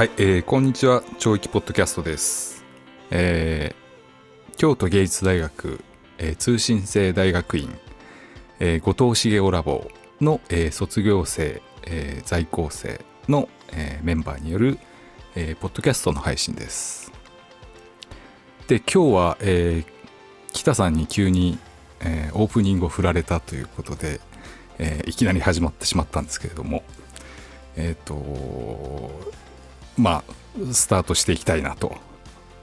はい、えーこんにちは長域ポッドキャストです、えー京都芸術大学、えー通信制大学院、えー後藤茂雄ラボの、えー卒業生、えー在校生の、えーメンバーによる、えーポッドキャストの配信です。で今日は、えー北さんに急に、えーオープニングを振られたということで、えーいきなり始まってしまったんですけれどもえっ、とまあスタートしていきたいなと、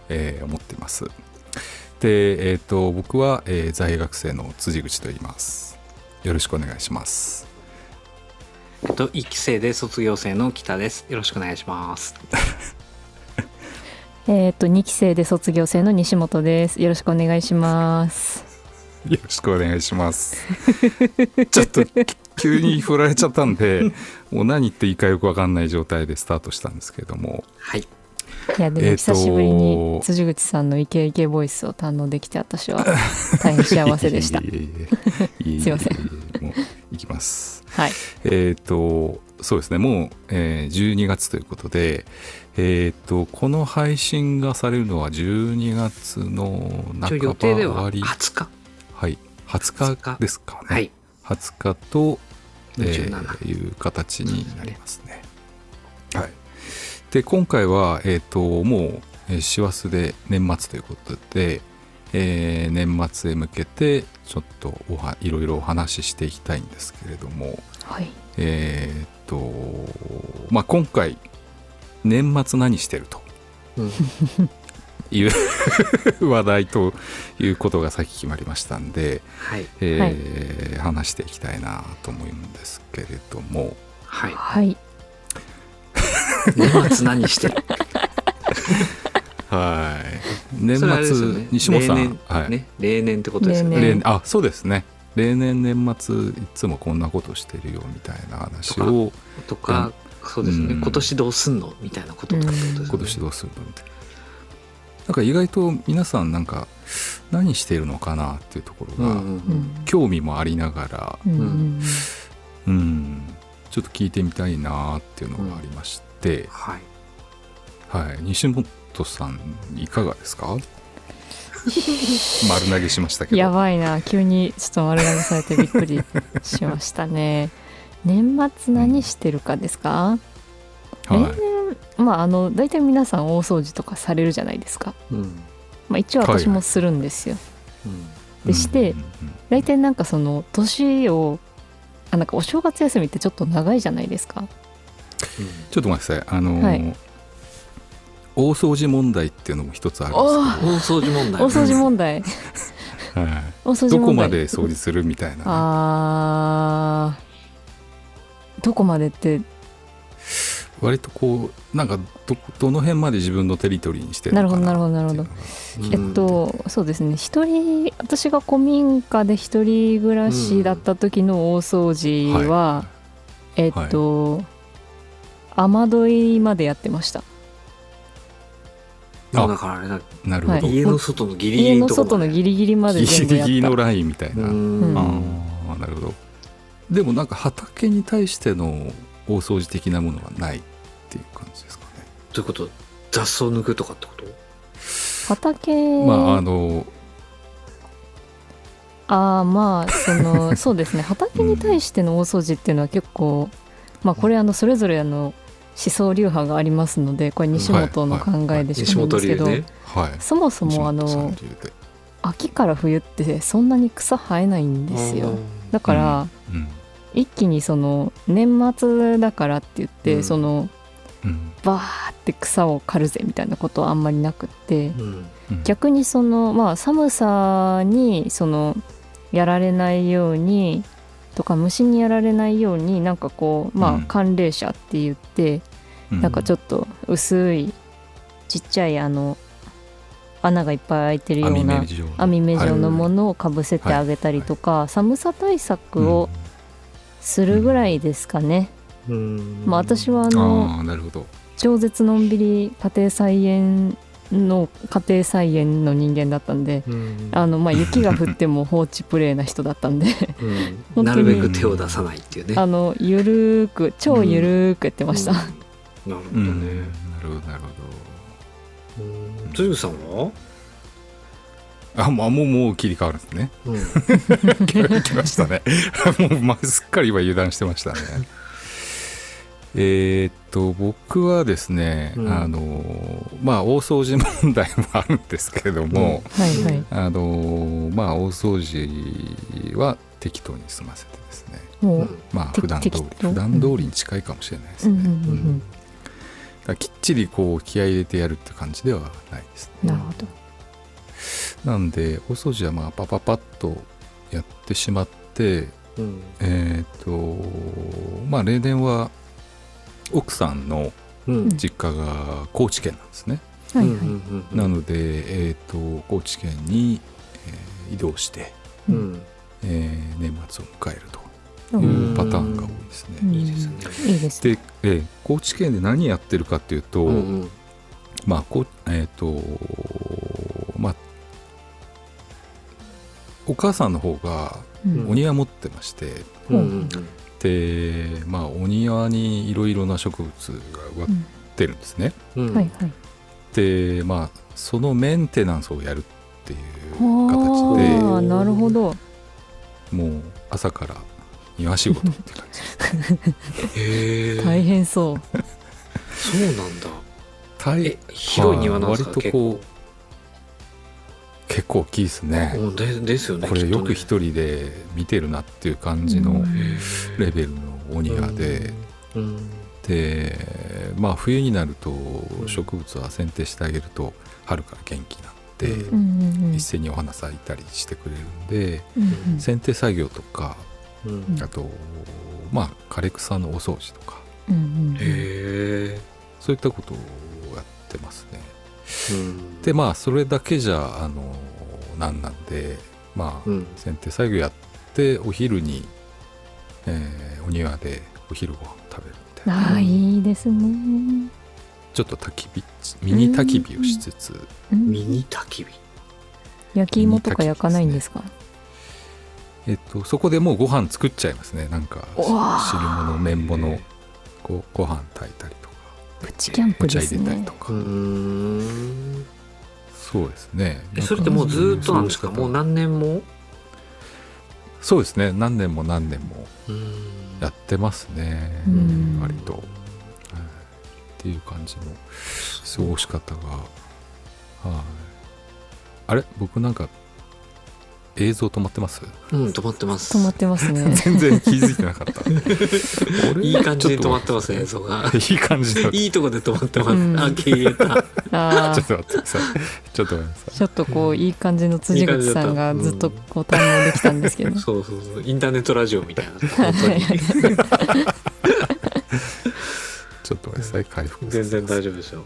えー思っていますでえっ、と僕は、えー在学生の辻口と言いますよろしくお願いしますえっと一期生で卒業生の北です。よろしくお願いします。えっ、と2期生で卒業生の西本です。よろしくお願いします。よろしくお願いしますちょっと急に振られちゃったんで もう何言っていいかよく分かんない状態でスタートしたんですけれどもはい。いやでもえーと久しぶりに辻口さんのイケイケボイスを堪能できて私は 大変幸せでしたすいませんもういきますはい。えっ、とそうですねもう、えー12月ということでえっ、とこの配信がされるのは12月の半ば予定では終わり20日？はい20日ですかね、はい。20日と、えー27いう形になりますね。はい、で今回は、えー、ともうえー師走で年末ということで、えー年末へ向けてちょっとおはいろいろお話ししていきたいんですけれども、はい。えーとまあ、今回年末何してると？うん。いう 話題ということがさっき決まりましたんで、はい。えー話していきたいなと思うんですけれどもはい。はい。年末何してる？はい年末、ね西本さん、例年はいね。例年ってことですよね。例例年あそうですね例年年末いつもこんなことしてるよみたいな話をとか、そうですね。うん今年どうすんの？みたいなこととかってことですよね。今年どうするの？みたいななんか意外と皆さんなんか何しているのかなっていうところがうんうんうん。興味もありながら、うんんうん、ちょっと聞いてみたいなっていうのがありまして、はい。はい、西本さんいかがですか？丸投げしましたけどやばいな。急にちょっと丸投げされてびっくりしましたね。年末何してるかですか、はい例年まああの大体皆さん大掃除とかされるじゃないですか。うん。まあ一応私もするんですよ。うん。でしてうんうんうん大体なんかその年をあなんかお正月休みってちょっと長いじゃないですか。ちょっと待ってくださいあのーはい大掃除問題っていうのも一つあるんです大掃除問題。大掃除問題。けど、はい、どこ。まで掃除するみたいなあーどこまでって割とこうなんかどどの辺まで自分のテリトリーにしてるのかななるほどなるほどっていうのがうん。えっとそうですね。一人私が古民家で一人暮らしだった時の大掃除は、えっと、雨どいまでやってました。もうだからあれだ、なるほど、はい。家の外のギリギ家のリのとこまで外のギリギリまでギ全部やった。リギリのラインみたいな、うん。ああなるほど。でもなんか畑に対しての大掃除的なものはないっていう感じですかね。ということ雑草抜くとかってこと？畑。まああのあーまあその そうですね。畑に対しての大掃除っていうのは結構まあこれあのそれぞれあの思想流派がありますのでこれ西本の考えでし西かないんですけど、本流ねはい。そもそもあの秋から冬ってそんなに草生えないんですよ。だから、うん一気にその年末だからって言って、うん。そのうん。バーって草を刈るぜみたいなことはあんまりなくってうん。うん。逆にそのまあ寒さにそのやられないようにとか虫にやられないようになんかこうまうん。あ寒冷車って言って、うん。なんかちょっと薄いちっちゃいあの穴がいっぱい開いてるような網目状の。ものをかぶせてあげたりとか、寒さ対策をするぐらいですかね。うん。まあ私はあうんのああなるほど。超絶のんびり家庭菜園の家庭菜園の人間だったんでうん。あのまあ雪が降っても放置プレイな人だったんで うん。なるべく手を出さないっていうね。あのゆるーく超ゆるーくやってました、うん。なるほどうん。ねななるほどなるほうん。辻口さんは、どあまあもうもう切り替わるんですね。うん、来ましたね。もう、まあ、すっかり今油断してましたね。えーっと僕はですね、うん。あのまあ大掃除問題もあるんですけれども、はいはい。あのまあ大掃除は適当に済ませてですね。もう、うんてまあ普段通り普段通りに近いかもしれないですね、きっちりこう気合い入れてやるって感じではないですね。うんなるほどなんで大掃除はまあパパパッとやってしまってうん。えっ、とまあ例年は奥さんのうん。実家が高知県なんですね、はいはい、なので、えー、と高知県に、えー移動して、ううん。んえー年末を迎えると。ういうんパターンが多いですね、うん。いいですね。でえー高知県で何やってるかっていうと、うんうん。まあこうえっ、とお母さんの方がうん。お庭持ってまして、うん。うんでまあお庭にいろいろな植物が植わってるんですね、でまあそのメンテナンスをやるっていうあ形であなるほど。もう朝から庭仕事って感じ へえ大変そう。そうなんだ。広い庭なんですか？割とこう結構大きいですね。うんでですよねこれよく一人で見てるなっていう感じのレベルのお庭で、うん。でまあ冬になるとん。植物は剪定してあげると春から元気になって、一斉にお花咲いたりしてくれるんで剪定作業とかうん。あとまあ枯れ草のお掃除とか。そういったことをやってますね。うん。でまあそれだけじゃあのなんなんでまあうん。剪定作業やってお昼に、えーお庭でお昼ご飯を食べるみたいな。ああいいですね。ちょっと焚き火ミニ焚き火をしつつ、うん。ミニ焚き火？焼き芋とか焼かないんですか？えっと、そこでもうご飯作っちゃいますね。なんか汁物麺物こうご飯炊いたり。とかプチキャンプですね。入れたりとか、そうですね。えそれってもうずーっとなんですか？もう何年も？そうですね。何年も何年もうん。やってますね。うん。割と、はい。っていう感じの過ごし方が。はい。あれ？僕なんか映像止まってます？うん止まってます。止まってますね。全然気づいてなかった。俺いい感じで止まってちょますね映像が。といい感じのいいとこで止まってます、うん。あ消えた。あちょっと待ってください。ちょっと待ってください。ちょっとこういい感じの辻口さんがずっとこう堪能できたんですけど。そうそうそう。インターネットラジオみたいな。本当にちょっと待ってください。回復全然大丈丈夫ですよ。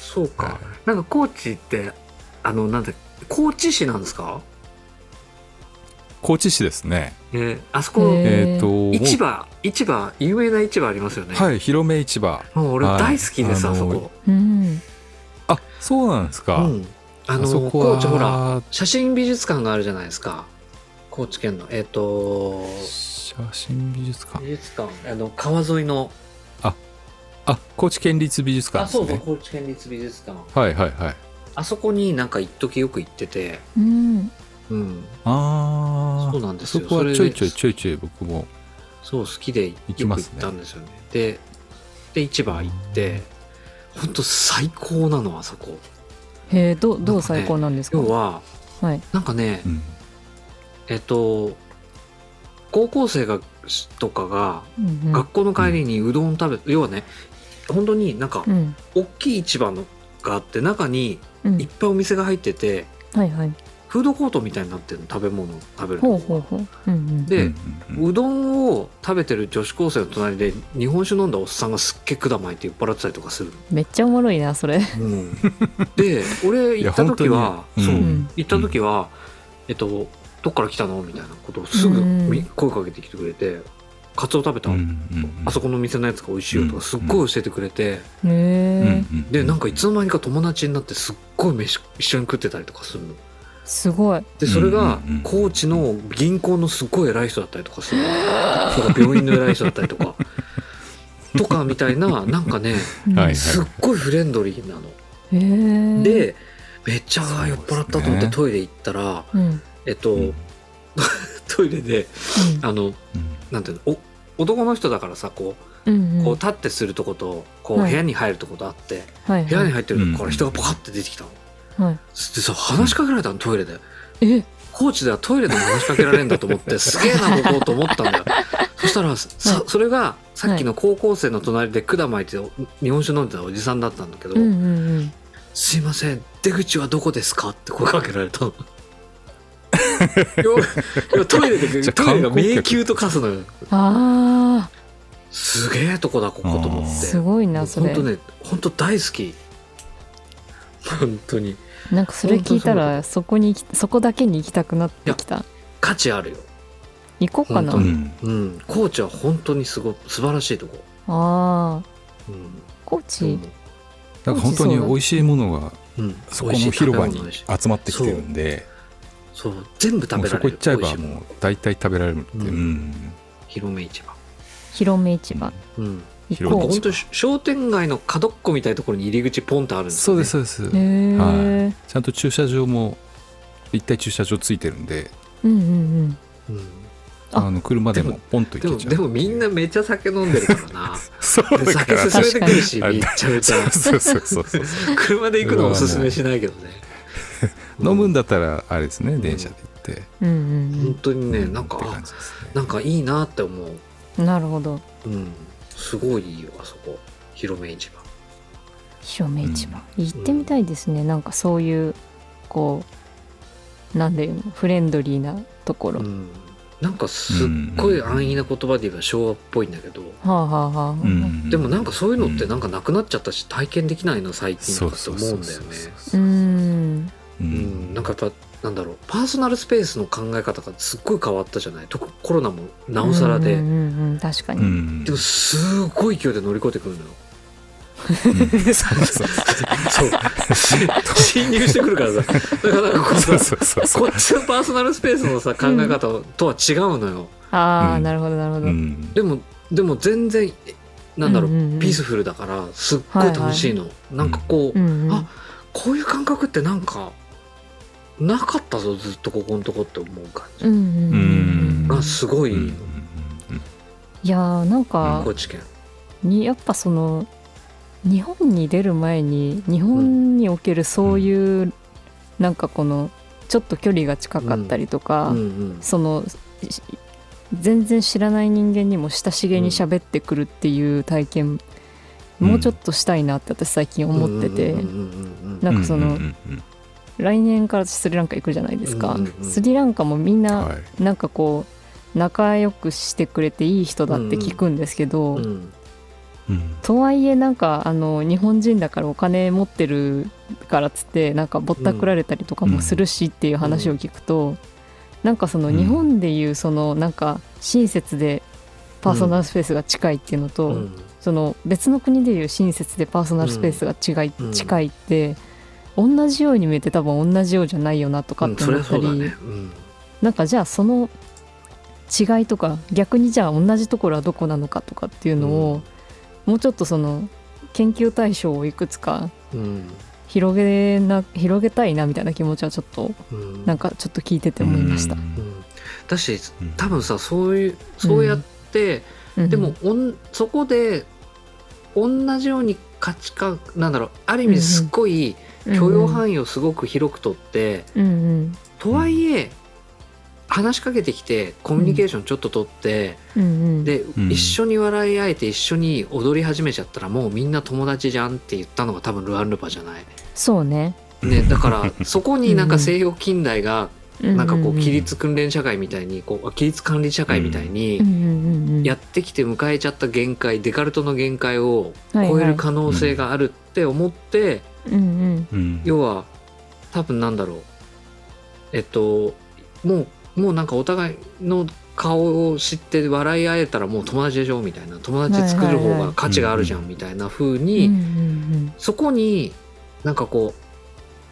そうか、はい。なんか高知ってあのなんだ高知市なんですか？高知市ですね。えーあそこ、えっ、と市場市場有名な市場ありますよね。はい広め市場。もう俺はい。大好きです、あのあそこ。うん。あそうなんですか、うん。あのそこは高知ほら写真美術館があるじゃないですか。高知県の。えっ、と写真美術館。美術館。あの川沿いの。あ高知県立美術館あそうそうですね高知県立美術館。はいはいはい。あそこになんか一時よく行ってて。うんうん。ああそうなんですよ。そこはちょいちょいちょいちょい僕も。そう好きでよく行きますね。たんですよね。でで市場行って本当最高なのあそこ。へえどうどう最高なんですか？要ははい。なんかねうん。えっと高校生がとかがうんうん。学校の帰りにうどん食べ、要はね本当になんかうん。大きい市場のがあって中にうん。いっぱいお店が入っててはいはいフードコートみたいになってるの食べ物食べるほうとこがほうほう。うんうん。で、うんうんうん。うどんを食べてる女子高生の隣で日本酒飲んだおっさんがすっげえ管巻いて酔っ払ってたりとかするめっちゃおもろいなそれ。の、で俺行った時はそう、んうん。行った時はえっとどっから来たの？みたいなことをすぐ声かけてきてくれて「カツオ食べた、うんうんうんあそこの店のやつが美味しいよ」とかすっごい教えてくれて、へえうんうん。でなんかいつの間にか友達になってすっごい飯一緒に食ってたりとかするの。すごい。でそれが高知の銀行のすっごい偉い人だったりとかするの。とか病院の偉い人だったりとか。とかみたいななんかねすっごいフレンドリーなの。でめっちゃ酔っ払ったと思ってトイレ行ったら、うん。えっと、うん。トイレであのうん。なんていうのお男の人だからさこううんうん。こう立ってするとことこうはい。部屋に入るとことあって、はい部屋に入ってるとこからうん人がパカって出てきたの。はいでさ話しかけられたのトイレで。え？コーチではトイレでも話しかけられるんだと思って すげえなここと思ったんだよ。そしたらさはいそれがさっきの高校生の隣で管巻いて日本酒飲んでたおじさんだったんだけどうんうんうん「すいません出口はどこですか?」って声かけられたの。トイレでトイレが迷宮と化すのよ。あすげえとこだここと思って。あすごいなそれ本当ね本当大好き。本当に。なんかそれ聞いたらそこにそこだけに行きたくなってきた。価値あるよ。行こうかな。うんうん、高知は本当にすご素晴らしいとこ。ああうん。コーチなんか本当に美味しいものがうん、そこの広場に集まってきてるんで。そう。全部食べられる。そこ行っちゃえばもう大体食べられるって。うん。うん。広め市場。広め市場。うん。行広めこ本当に商店街の角っこみたいなところに入り口ポンってあるんですそうですそうです。はちゃんと駐車場も一体駐車場ついてるんでうんうんうん。うん、ああの車でもポンとでも行けちゃうでもみんなめっちゃ酒飲んでるからな。そうでだから。酒進めてくるし確かにめっちゃめちゃ。そうそうそうそう車で行くのおすすめしないけどね。飲むんだったらあれですね電車で行って。うんうん本当にねうなんかね。なんかいいなって思う。うんなるほど。うんすごいいいよあそこ。広め市場。広め市場、行ってみたいですね。なんかそういうこうなんでいうのフレンドリーなところ、はうん。なんかすっごい安易な言葉で言えば昭和っぽいんだけど、あはあはあ、うん。でもなんかそういうのってなんかなくなっちゃったし体験できないな最近そうと思うんだよね。うーんううん。ん、なんかやっぱなんだろうパーソナルスペースの考え方がすっごい変わったじゃない？特にコロナもなおさらで、うんうんうんうん確かに、うん。でもすごい勢いで乗り越えてくるのよ。うん。そうそう。そう。侵 入してくるからさ。だからこっちのパーソナルスペースのさ考え方とは違うのよ。ああ、うん。なるほどなるほど、うん。でもでも全然なんだろう,、うんうんうんピースフルだからすっごい楽しいの、なんかこう、うんうん。あこういう感覚ってなんかなかったぞずっとここのとこって思う感じ。うんうんうん。うん。がすごい。うんいやーなんか高知県。にやっぱその日本に出る前に日本におけるそういう、なんかこのちょっと距離が近かったりとか、うん。うんそのし全然知らない人間にも親しげに喋ってくるっていう体験、もうちょっとしたいなって私最近思ってて、うんうんうんうんなんかその、うんうんうん来年からスリランカ行くじゃないですか、うんうんうん。スリランカもみんなはい。なんかこう仲良くしてくれていい人だって聞くんですけど、うん。うん。とはいえなんかあの日本人だからお金持ってるからっつってなんかぼったくられたりとかもするしっていう話を聞くと、なんかそのうん。日本でいうそのなんか親切でパーソナルスペースが近いっていうのと、うん。その別の国でいう親切でパーソナルスペースが違い、うん。近いって同じように見えて多分同じようじゃないよなとかって思ったり、うだね、うん。なんかじゃあその違いとか逆にじゃあ同じところはどこなのかとかっていうのを、もうちょっとその研究対象をいくつかうん。広げな広げたいなみたいな気持ちはちょっとうん。なんかちょっと聞いてて思いました。うん。うんだしうん。多分さそういうそうやって、うん。でもおんそこで同じように価値観なんだろうある意味すっごい許容範囲をすごく広くとって、うんうんとはいえ話しかけてきてコミュニケーションちょっと取って、うんうん。で、うん。一緒に笑い合えて一緒に踊り始めちゃったらもうみんな友達じゃんって言ったのが多分ルアンルパじゃない。そうね。ね、だからそこになんか西洋近代がなんかこう規り律訓練社会みたいにこう規律管理社会みたいにやってきて迎えちゃった限界デカルトの限界を超える可能性があるって思ってうんうん。うん。要は多分なんだろう。えっともうもうなんかお互いの顔を知って笑い合えたらもう友達でしょみたいな。友達作る方が価値があるじゃんみたいな風にん。そこになんかこう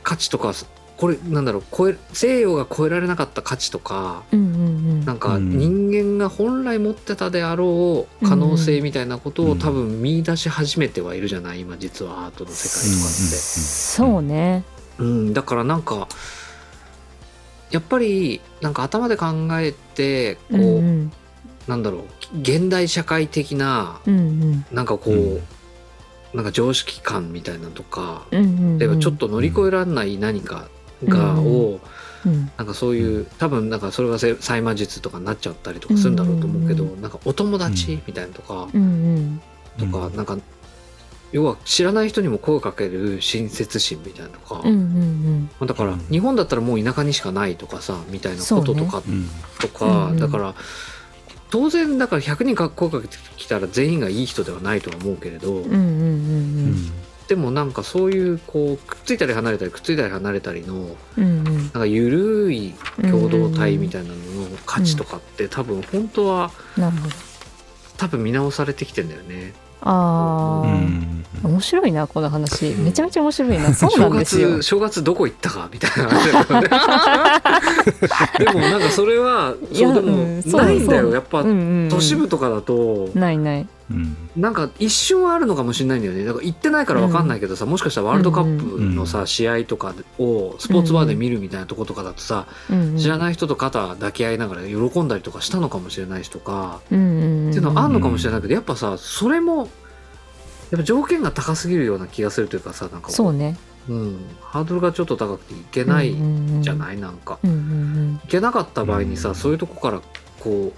価値とかこれなんだろう超え西洋が超えられなかった価値とかうんうんうん。なんかうん。人間が本来持ってたであろう可能性みたいなことうん。を多分見出し始めてはいるじゃない今実はアートの世界とかって。そうね。うん、だからなんかやっぱりなんか頭で考えてこう、うんうん。なんだろう現代社会的なうんうん。なんかこう、うん。なんか常識感みたいなのとかうんうん例えばちょっと乗り越えられない何かが、うん。をうん。なんかそういう多分なんかそれがせ歳魔術とかになっちゃったりとかするんだろうと思うけど、うん。なんかお友達みたいなのとか、とかなんか要は知らない人にも声をかける親切心みたいなのとか、うんうんまあだからうん。日本だったらもう田舎にしかないとかさみたいなこととかうんとか、うん。うんだから当然だから100人か声かけてきたら全員がいい人ではないとは思うけれど、うんうんうんでもなんかそういうこうくっついたり離れたりくっついたり離れたりのうんうん。なんか緩い共同体みたいなのの価値とかって多分本当はなるほど。多分見直されてきてんだよね。ああ、うん。面白いなこの話。うん。めちゃめちゃ面白いな。そうなんですよ。正月正月どこ行ったかみたいな話だけどね。でもなんかそれはいやそうでもないんだよ。やっぱうんうんうん。都市部とかだとないないうん。なんか一瞬はあるのかもしれないんだよね。だから行ってないから分かんないけどさ、もしかしたらワールドカップのさ、試合とかをスポーツバーで見るみたいなとことかだとさ、知らいない人と肩抱き合いながら喜んだりとかしたのかもしれないしとか、うんうんうんっていうのはあんのかもしれないけどやっぱさそれもやっぱ条件が高すぎるような気がするというかさなんかそうね。うん、ハードルがちょっと高くていけないじゃいない、なんか。うんうんいけなかった場合にさ、うんそういうとこからこ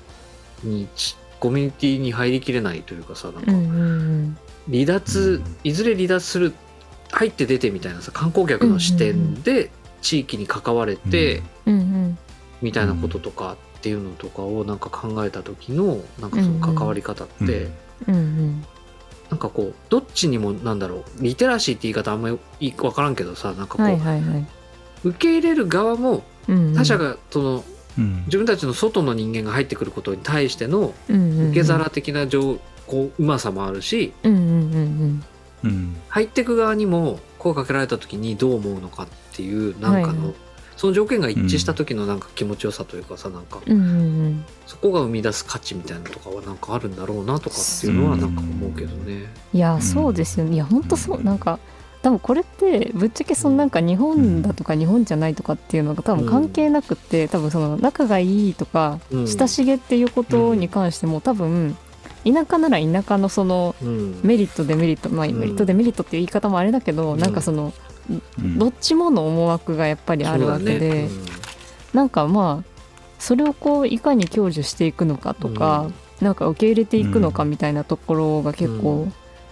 うにちコミュニティに入りきれないというかさなんかうんうんうん。離脱、うんいずれ離脱する入って出てみたいなさ観光客の視点で地域に関われて、うんうんみたいなこととかっていうのとかをなんか考えた時のなんかその関わり方って、うんうん。うんなんかこうどっちにもなんだろうリテラシーって言い方あんまり分からんけどさなんかこう、はいはいはい。受け入れる側も他者がそのうん自分たちの外の人間が入ってくることに対してのうんうんうん。受け皿的な情こううまさもあるしうんうんうんうん。入ってく側にも声かけられた時にどう思うのかっていうなんかの、その条件が一致した時のなんか気持ちよさというかさなんかうんうんうん。そこが生み出す価値みたいなのとかはなんかあるんだろうなとかっていうのはなんか思うけどね。いやそうですよね。いや本当そう。なんか多分これってぶっちゃけそのなんか日本だとか日本じゃないとかっていうのが多分関係なくって多分その仲がいいとかうん。親しげっていうことに関しても多分田舎なら田舎のそのうん。メリットデメリットまあん。メリットデメリットっていう言い方もあれだけどうん。なんかそのうん。どっちもの思惑がやっぱりあるわけそうだねでなんかまあそれをこういかに享受していくのかとかなんか受け入れていくのかみたいなところが結う構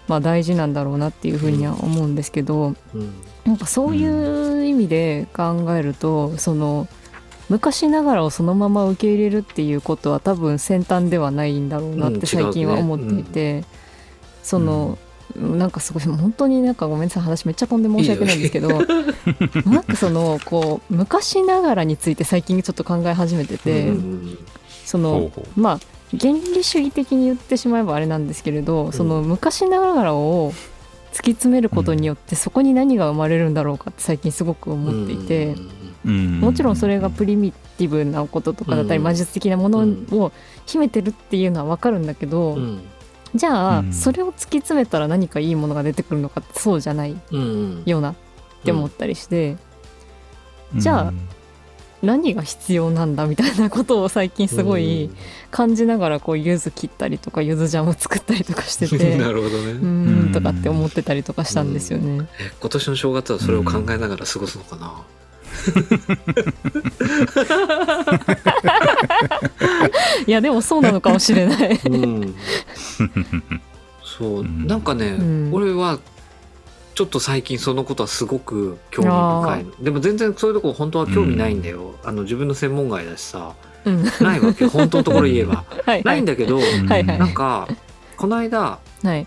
まあ大事なんだろうなっていうふうには思うんですけどうん。うんなんかそういう意味で考えるとその昔ながらをそのまま受け入れるっていうことは多分先端ではないんだろうなうんって最近は思っていて、その、なんかすごい本当になんかごめんなさい話めっちゃ飛んで申し訳ないんですけど なんかそのこう昔ながらについて最近ちょっと考え始めてて、うんそのまあ原理主義的に言ってしまえばあれなんですけれど、その昔ながらを突き詰めることによってそこに何が生まれるんだろうかって最近すごく思っていて、うんもちろんそれがプリミティブなこととかだったりうん。魔術的なものを秘めてるっていうのは分かるんだけど、うん。じゃあうん。それを突き詰めたら何かいいものが出てくるのかってそうじゃないうんようなって思ったりして、じゃあ何が必要なんだみたいなことを最近すごい感じながらこう柚子切ったりとか柚子ジャム作ったりとかしてて なるほどうね。ーんとかって思ってたりとかしたんですよね。え今年の正月はそれを考えながら過ごすのかな？いやでもそうなのかもしれない。うん。そううんなんかね、うん俺はちょっと最近そのことはすごく興味深い。のでも全然そういうとこ本当は興味ないんだよ、あの自分の専門外だしさ。うん。ないわけ本当のところ言えば。はいはい。ないんだけど、はいはい。なんかこの間はい。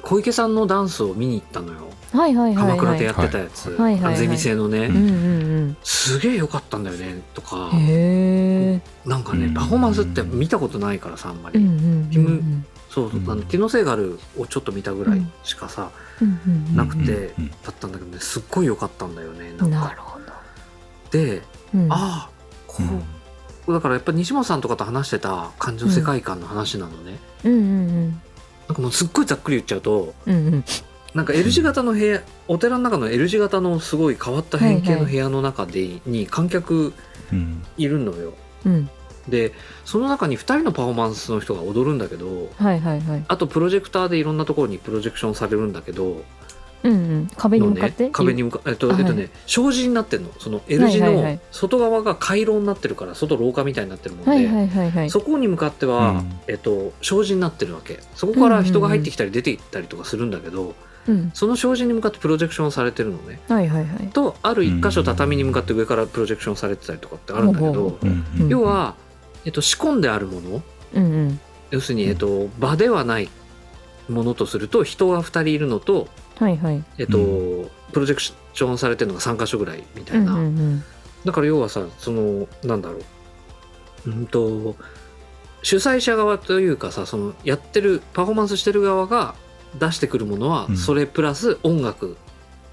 小池さんのダンスを見に行ったのよ。はいはいはい鎌はい。倉でやってたやつ、はいはいはいゼミ生のね、うんうんすげえ良かったんだよねとか。なんかねうん。パフォーマンスって見たことないからさあんまり、うんうんうんキムそうう。んあのティノセガルをちょっと見たぐらいしかさ、うんなくてうんだったんだけどねすっごい良かったんだよねなんか。なるほど。でうん。ああこう、だからやっぱ西本さんとかと話してた感情世界観の話なのね、うんうんなんかもうすっごいざっくり言っちゃうとうんうん。なんか L 字型の部屋、お寺の中の L 字型のすごい変わった変形の部屋の中で、に観客うん。いるのよ。うんでその中に2人のパフォーマンスの人が踊るんだけどはいはいはい。あとプロジェクターでいろんなところにプロジェクションされるんだけどうんうん。壁にの向かって？ね、壁に向かえっと、あはいえっとね障子になってるの。その L 字の外側が回廊になってるから外廊下みたいになってるもんで、はいはいはいはい。そこに向かっては、うん。えっと、障子になってるわけ。そこから人が入ってきたり出て行ったりとかするんだけど、うんその障子に向かってプロジェクションされてるのね。はいはいはいとある一箇所畳に向かって上からプロジェクションされてたりとかってあるんだけどうんうん。要は、えっと、仕込んであるもの。うんうん。要するに、えっと、場ではないものとすると人が2人いるのと、はいはい。えっとうプロジェクションされてるのが3箇所ぐらいみたうんういな、ん。だから要はさそのなんだろう。うんと主催者側というかさそのやってるパフォーマンスしてる側が出してくるものはうん。それプラス音楽、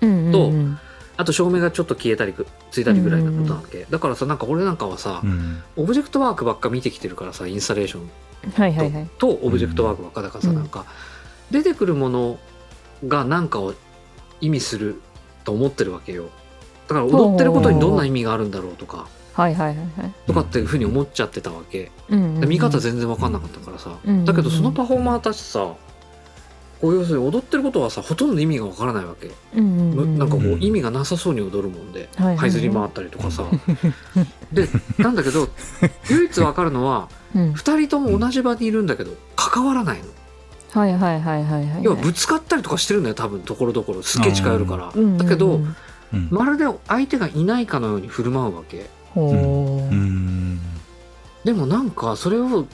うんとうんあと照明がちょっと消えたりくついたりぐらいなことなわけ、だからさなんか俺なんかはさ、うん。オブジェクトワークばっか見てきてるからさインスタレーションはいはいはい。とオブジェクトワークばっかだからさ、うん。なんか出てくるものが何かを意味すると思ってるわけよ。だから踊ってることにどんな意味があるんだろうとか。はいはいはいはい。とかっていうふうに思っちゃってたわけ、うんうんうん。で見方全然分かんなかったからさ、うん。だけどそのパフォーマーたちさこう要するに踊ってることはさほとんど意味が分からないわけ、うんうんうん。なんかこううん。意味がなさそうに踊るもんで、はいはいずり回ったりとかさ。でなんだけど唯一分かるのはうん。2人とも同じ場にいるんだけど関わらないの。はいはいはいはいはい。要はぶつかったりとかしてるんだよ多分ところどころ。すっげえ近寄るから、うん。うんうんだけどうん。まるで相手がいないかのように振る舞うわけ。うん。でもなんかそれを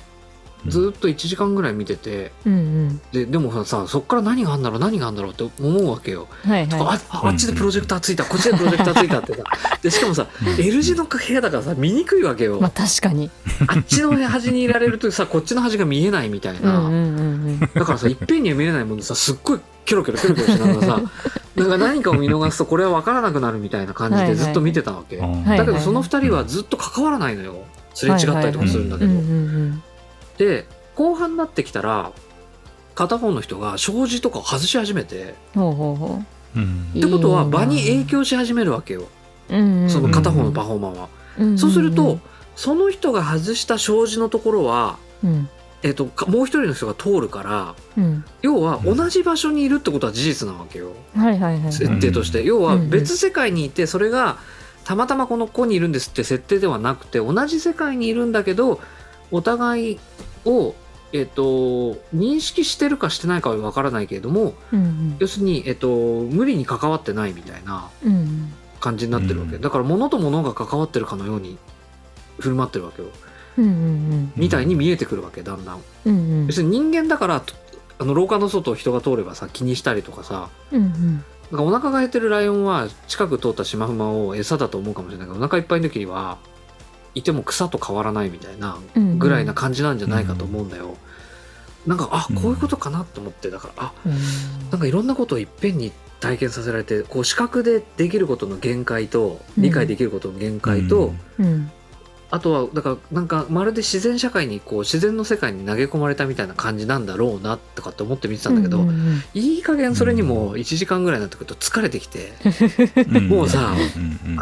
ずっと1時間ぐらい見ててうんうん。ででもさそっから何があるんだろう何があるんだろうって思うわけよ、はいはあああっちでプロジェクターついたこっちでプロジェクターついたってさ。でしかもさうん L 字の部屋だからさ見にくいわけよ、いまあ確かに。あっちの端にいられるとさこっちの端が見えないみたいな、うんうんうんうん。だからさいっぺんには見れないもんでさすっごいキョロキョロキョロキョロしながらさ なんか何かを見逃すとこれは分からなくなるみたいな感じでずっと見てたわけ、うんはいだけどその2人はずっと関わらないのよ。すれ違ったりとかするんだけど、で後半になってきたら片方の人が障子とかを外し始めてほうほうほう。ってことは場に影響し始めるわけよ。うんうん。うんその片方のパフォーマーは、うんうんそうするとその人が外した障子のところは、うん。えっとかもう一人の人が通るからうん。要は同じ場所にいるってことは事実なわけよ。はいはいはい設定として、要は別世界にいてそれがたまたまこの子にいるんですって設定ではなくて同じ世界にいるんだけどお互いを、えっと認識してるかしてないかは分からないけれどもうん要するに、えっと無理に関わってないみたいなうんうん。感じになってるわけ、うんだから物と物が関わってるかのように振る舞ってるわけよ。うんうんみたいに見えてくるわけだんだん。うんうん。要するに人間だからとあの廊下の外を人が通ればさ気にしたりとかさうんうん。なんかお腹が減ってるライオンは近く通ったシマフマを餌だと思うかもしれないけどお腹いっぱいの時にはいても草と変わらないみたいなうんぐらいな感じなんじゃないかと思うんだよ。なんかあうん。こういうことかなと思って。だからあうん。なんかいろんなことをいっぺんに体験させられてこう視覚でできることの限界とうん。理解できることの限界と、うん。あとはだからなんかまるで自然社会にこう自然の世界に投げ込まれたみたいな感じなんだろうなとかって思って見てたんだけど、うんうんいい加減それにも1時間ぐらいになってくると疲れてきて、うん。もうさうんうん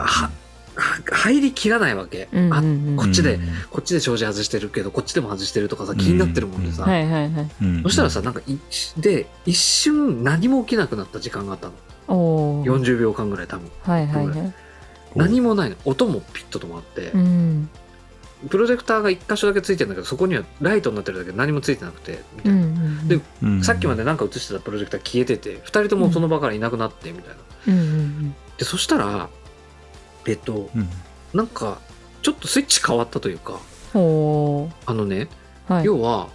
入りきらないわけ、うんあうんうん。こっちでうん。こっちで障子外してるけどこっちでも外してるとかさ気になってるもんでさ、はいはいはい。うん。そしたらさなんかいで一瞬何も起きなくなった時間があったの。おー。40秒間ぐらい多分。はいはいはい。何もないの。音もピッと止まって、うん。プロジェクターが1箇所だけついてるんだけどそこにはライトになってるだけで何もついてなくてみたういな、んうんでうん。さっきまでなんか映してたプロジェクター消えてて2人ともその場からいなくなってみたいな。うんうん。でそしたらえっとうん。なんかちょっとスイッチ変わったというか。あのねはい。要は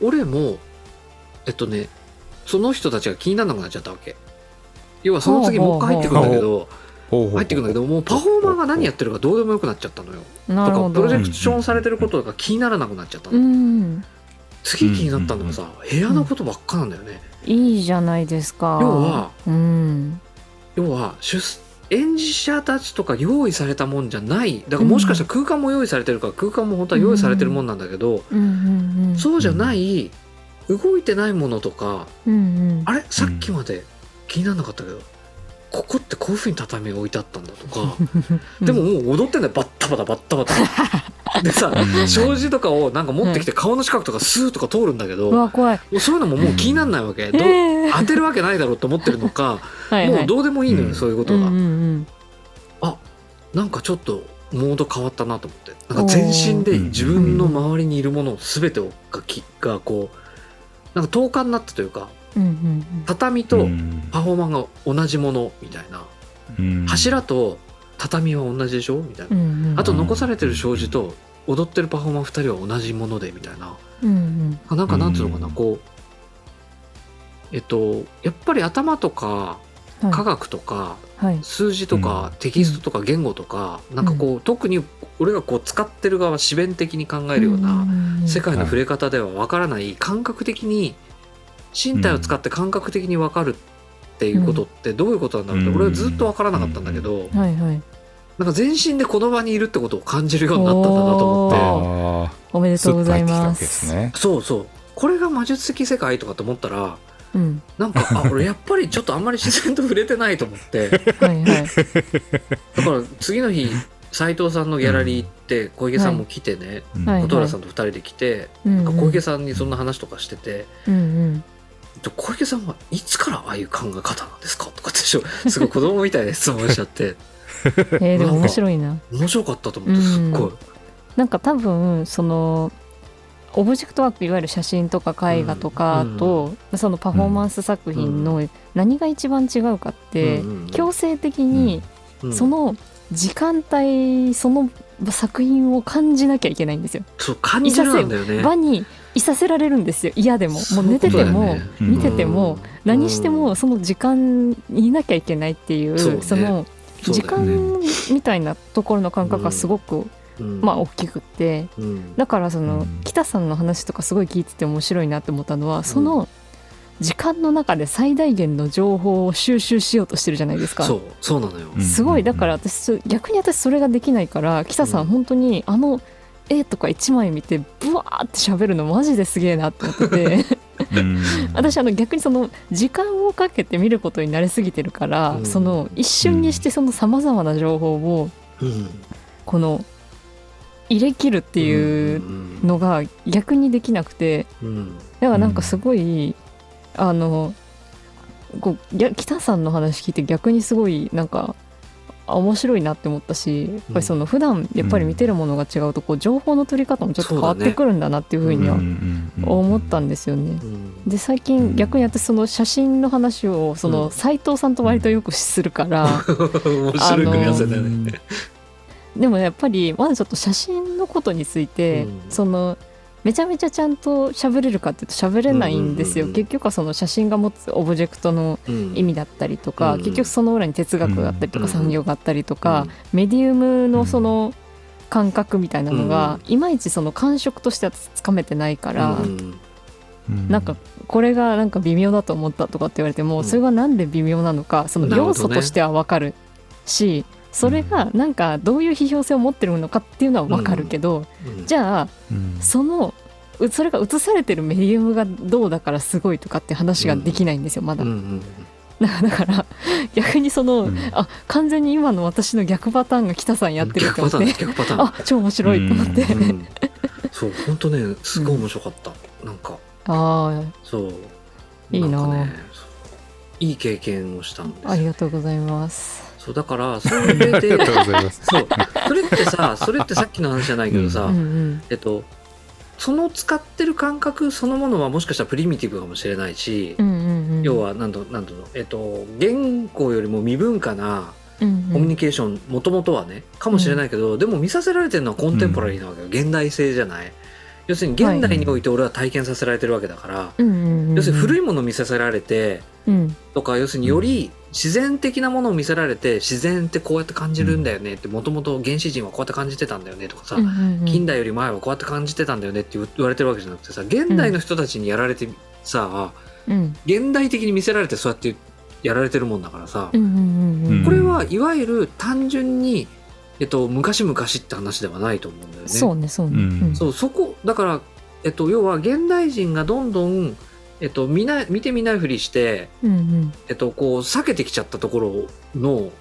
俺もえっとねその人たちが気にならなくなっちゃったわけ。要はその次もう一回入ってくるんだけど入ってくるんだけどもうパフォーマーが何やってるかどうでもよくなっちゃったのよ。とかプロジェクションされてることが気にならなくなっちゃったうのん。次気になったのがさ部屋のことばっかなんだよね。いいじゃないですか。要はうん。要は出演者たちとか用意されたもんじゃない。だからもしかしたら空間も用意されてるから空間も本当は用意されてるもんなんだけど、うんうんうんそうじゃない動いてないものとかうんうん。あれ？さっきまで気にならなかったけど、ここってこういうふうに畳置いてあったんだとか、でももう踊ってんだよ。バッタバタバッタバタ。でさうん障子とかをなんか持ってきて顔の近くとかスーとか通るんだけど、うわ怖い。もうそういうのももう気にならないわけ、当てるわけないだろうと思ってるのかはいはい。もうどうでもいいのよ、うん。そういうことが、うんうんうん。あなんかちょっとモード変わったなと思って。なんか全身で自分の周りにいるもの全てをがきがこうなんか等間になったというかうんうん畳とパフォーマンが同じものみたいな、うん。柱と畳は同じでしょみたいな、うんうんうん。あと残されてる障子と踊ってるパフォーマー2人は同じものでみたいな。うんうん。あなんかなんつうのかな、うん。こうえっとやっぱり頭とかはい科学とかはい。数字とかテキストとか言語とか、なんかこう特に俺がこう使ってる側自弁的に考えるような世界の触れ方ではわからない感覚的に身体を使って感覚的に分かるっていうことってどういうことなんだろうってうん。俺はずっと分からなかったんだけどはいはい。なんか全身でこの場にいるってことを感じるようになったんだなと思って。おめでとうございます。すね。そうそう。これが魔術的世界とかと思ったらうん。なんかあ 俺やっぱりちょっとあんまり自然と触れてないと思って。はいはい。だから次の日斉藤さんのギャラリー行って小池さんも来てねうんはい琴浦さんと2人で来てうんうん。なんか小池さんにそんな話とかしててうんうん「小池さんはいつからああいう考え方なんですか?」とかってしょすごい子供みたいな質問しちゃって。えーでも面白いな。面白かったと思ってすっごい。なんか多分そのオブジェクトワークいわゆる写真とか絵画とかと、そのパフォーマンス作品の何が一番違うかって、強制的にうん。その時間帯その作品を感じなきゃいけないんですよ。そう感じるんだよね。場にいさせられるんですよ。嫌でももう寝てても、ね見てても、何してもその時間にいなきゃいけないっていうそうね。その時間みたいなところの感覚がすごく、うんまあ大きくって。うん。だからその、うん。北さんの話とかすごい聞いてて面白いなって思ったのはその時間の中で最大限の情報を収集しようとしてるじゃないですか。そうそうなのよ。うん。すごい。だから私逆に私それができないから北さんうん。本当にあの絵とか1枚見てブワーって喋るのマジですげえなって思ってて。うん。私あの逆にその時間をかけて見ることに慣れすぎてるから、うん。その一瞬にしてそのさまざまな情報をうん。この入れ切るっていうのが逆にできなくてうん。だからなんかすごい、あのこう北さんの話聞いて逆にすごいなんかあ面白いなって思ったしやっぱりその普段やっぱり見てるものが違うとこう情報の取り方もちょっと変わってくるんだなっていうふうには思ったんですよね。うん。で最近逆に私その写真の話をそうの藤さんと割とよくするから、面白い組み合わせだよね。でもやっぱりまだちょっと写真のことについて、うん。そのめちゃめちゃちゃんと喋れるかっていうと喋れないんですよ、うん。うんうんうん結局はその写真が持つオブジェクトのうん。意味だったりとか、うん。結局その裏に哲学があったりとかうん。産業があったりとか、メディウムのその感覚みたいなのが、いまいちその感触としてはつかめてないから、うん。なんかこれがなんか微妙だと思ったとかって言われても、うん。それがなんで微妙なのかその要素としては分かるし、それがなんかどういう批評性を持ってるのかっていうのは分かるけど、うん。じゃあうん。そのうそれが映されてるメディウムがどうだからすごいとかって話ができないんですよ、まだ。うんう。んだから 逆にその、うん。あ完全に今の私の逆パターンが北さんやってるって逆パターン思って逆パターン。あ超面白いと思って、うん。う んそう本当ねすごい面白かった。なんか。あそう。いいないい経験をしたんですありがとうございます。そうだからそういう。そう。それってさそれってさっきの話じゃないけどさ、うんうんえっとその使ってる感覚そのものはもしかしたらプリミティブかもしれないし、うんうんうん、要は何度何度のえっと言語よりも未文化なうんうん。コミュニケーションもともとはねかもしれないけど、でも見させられてるのはコンテンポラリーなわけよ、現代性じゃない。要するに現代において俺は体験させられてるわけだから、うんうんうん、要するに古い、いものを見させられてうん。とか要するにより自然的なものを見せられて自然ってこうやって感じるんだよねってもともと原始人はこうやって感じてたんだよねとかさ、うんうんうん、近代より前はこうやって感じてたんだよねって言われてるわけじゃなくてさ現代の人たちにやられてさ、うん。現代的に見せられてそうやってやられてるもんだからさ、うんうんうんうんうん。これはいわゆる単純に、えっと、昔々って話ではないと思うんだよね。そうねそうね、うんうん。そうそこだから、えっと、要は現代人がどんどん、えっと、見ない見て見ないふりして、うんうん。えっと、こう避けてきちゃったところの、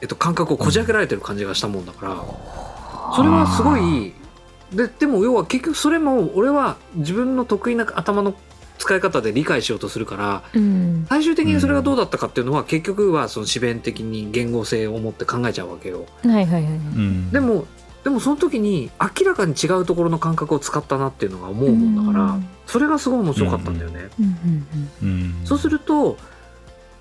えっと、感覚をこじ開けられてる感じがしたもんだから、それはすごいででも要は結局それも俺は自分の得意な頭の使い方で理解しようとするからうん。最終的にそれがどうだったかっていうのは結局はその自弁的に言語性を持って考えちゃうわけよ。はいはいはいでもでもその時に明らかに違うところの感覚を使ったなっていうのが思うもんだから、うん。それがすごい面白かったんだよね。うん。うん。うん。そうすると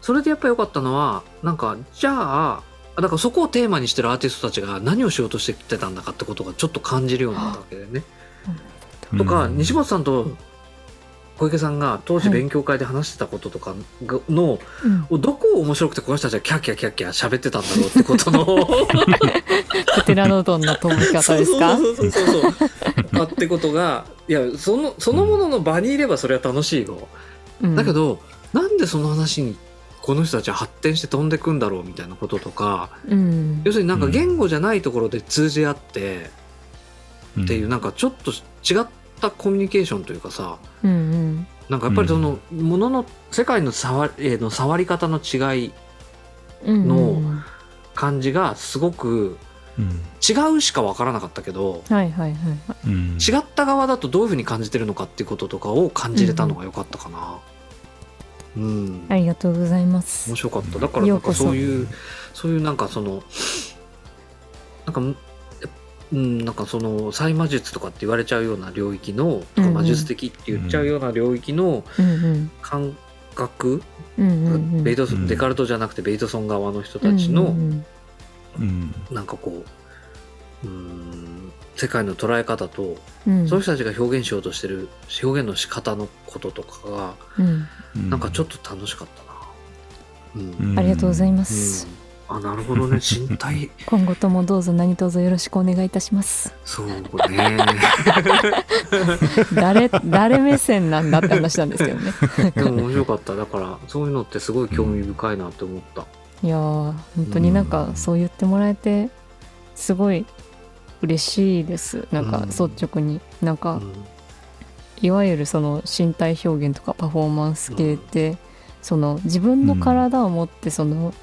それでやっぱ良かったのはなんかじゃあだからそこをテーマにしてるアーティストたちが何をしようとしてきてたんだかってことがちょっと感じるようになったわけだよね。とか、うん。西本さんと小池さんが当時はい。勉強会で話してたこととかがの、うん。どこを面白くてこの人たちはキャッキャキャッキャ喋ってたんだろうってことの。プテラノドンの飛び方ですか？そうそうそうそうそう。あってことがいやそのそのものの場にいればそれは楽しいよ。うん。だけど、なんでその話にこの人たちは発展して飛んでくんだろうみたいなこととかうん。要するになんか言語じゃないところで通じ合ってっていうなんかちょっと違ったコミュニケーションというかさうんうん。なんかやっぱりそのものの世界の触り,、えーの触り方の違いうんの感じがすごくうん。違うしか分からなかったけどはいはいはい。違った側だとどういうふうに感じてるのかっていうこととかを感じれたのが良かったかな。うん、ありがとうございます。面白かった。だからなんかそういうそういうなんかそのなんかうんなんかその細魔術とかって言われちゃうような領域の、とうんうんか魔術的って言っちゃうような領域の感覚、うんうんうんベイトうんデカルトじゃなくてベイトソン側の人たちの、うんうんなんかこううん世界の捉え方と、うんそういう人たちが表現しようとしてる表現の仕方のこととかがうなんかちょっと楽しかったな。うん。うんありがとうございまうすんあなるほどね。身体。今後ともどうぞ何卒よろしくお願いいたします。そうね。誰誰目線なんだって話なんですけどね。でも面白かった。だからそういうのってすごい興味深いなって思った、いやー本当になんかそう言ってもらえてすごい嬉しいです。なんかうん。率直に。なんかうん。いわゆるその身体表現とかパフォーマンス系ってその自分の体を持ってその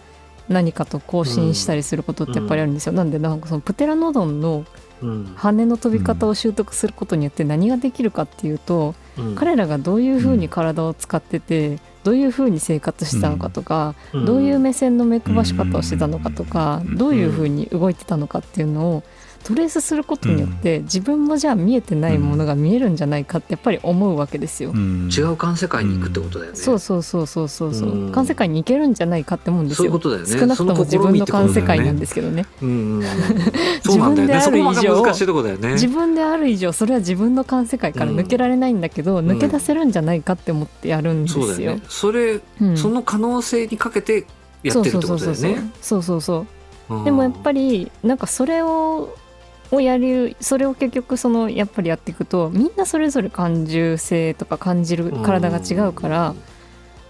何かと交信したりすることってやっぱりあるんですよ。なんでなんかそのプテラノドンのうん。羽の飛び方を習得することによって何ができるかっていうとうん。彼らがどういうふうに体を使っててどういうふうに生活してたのかとかうん。どういう目線の目配し方をしてたのかとかうん。どういうふうに動いてたのかっていうのをトレースすることによって自分もじゃあ見えてないものが見えるんじゃないかってやっぱり思うわけですよ。うん。違う環世界に行くってことだよね、そうそうそうそうそうそう。うん。環世界に行けるんじゃないかって思うんですそういうよ。ことだよね。少なくとも自分の環世界なんですすけどね。うんうんうん。そうなんだよね。そこが難しいとこだよね。自分である以上それは自分の環世界から抜けられないんだけど、ん。抜け出せるんじゃないかって思ってやるんですよ。そうだよね。それ、うん。その可能性にかけてやってるってことだよね。そう。そうそうそう。うん。でもやっぱりなんかそれををやるそれを結局そのやっぱりやっていくとみんなそれぞれ感受性とか感じる体が違うから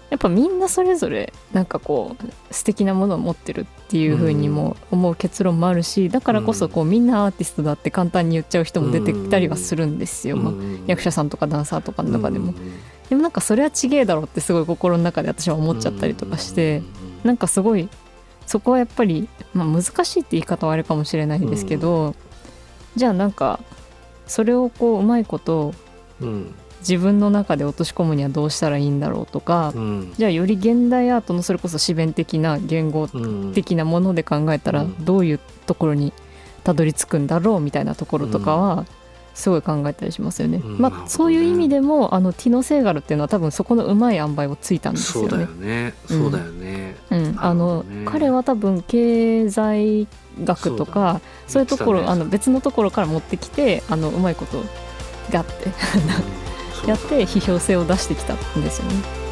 やっぱみんなそれぞれなんかこう素敵なものを持ってるっていうふうにも思う結論もあるしだからこそこうみんなアーティストだって簡単に言っちゃう人も出てきたりはするんですよ、まあ、役者さんとかダンサーとかの中でも。でもなんかそれはちげえだろうってすごい心の中で私は思っちゃったりとかしてなんかすごいそこはやっぱり、まあ、難しいって言い方はあれかもしれないですけど、じゃあなんかそれをこううまいことうん。自分の中で落とし込むにはどうしたらいいんだろうとか、うん。じゃあより現代アートのそれこそ詩弁的な言語うん。的なもので考えたらうん。どういうところにたどり着くんだろうみたいなところとかはすごい考えたりしますよね。まあうんなるほどね。そういう意味でもあのティノ・セーガルっていうのは多分そこのうまい塩梅をついたんですよ。そうだよね。そうだよね。うん、あの彼は多分経済学とかそう,、いうところ、ねあの別のところから持ってきてあのうまいことがあってやって批評性を出してきたんですよね。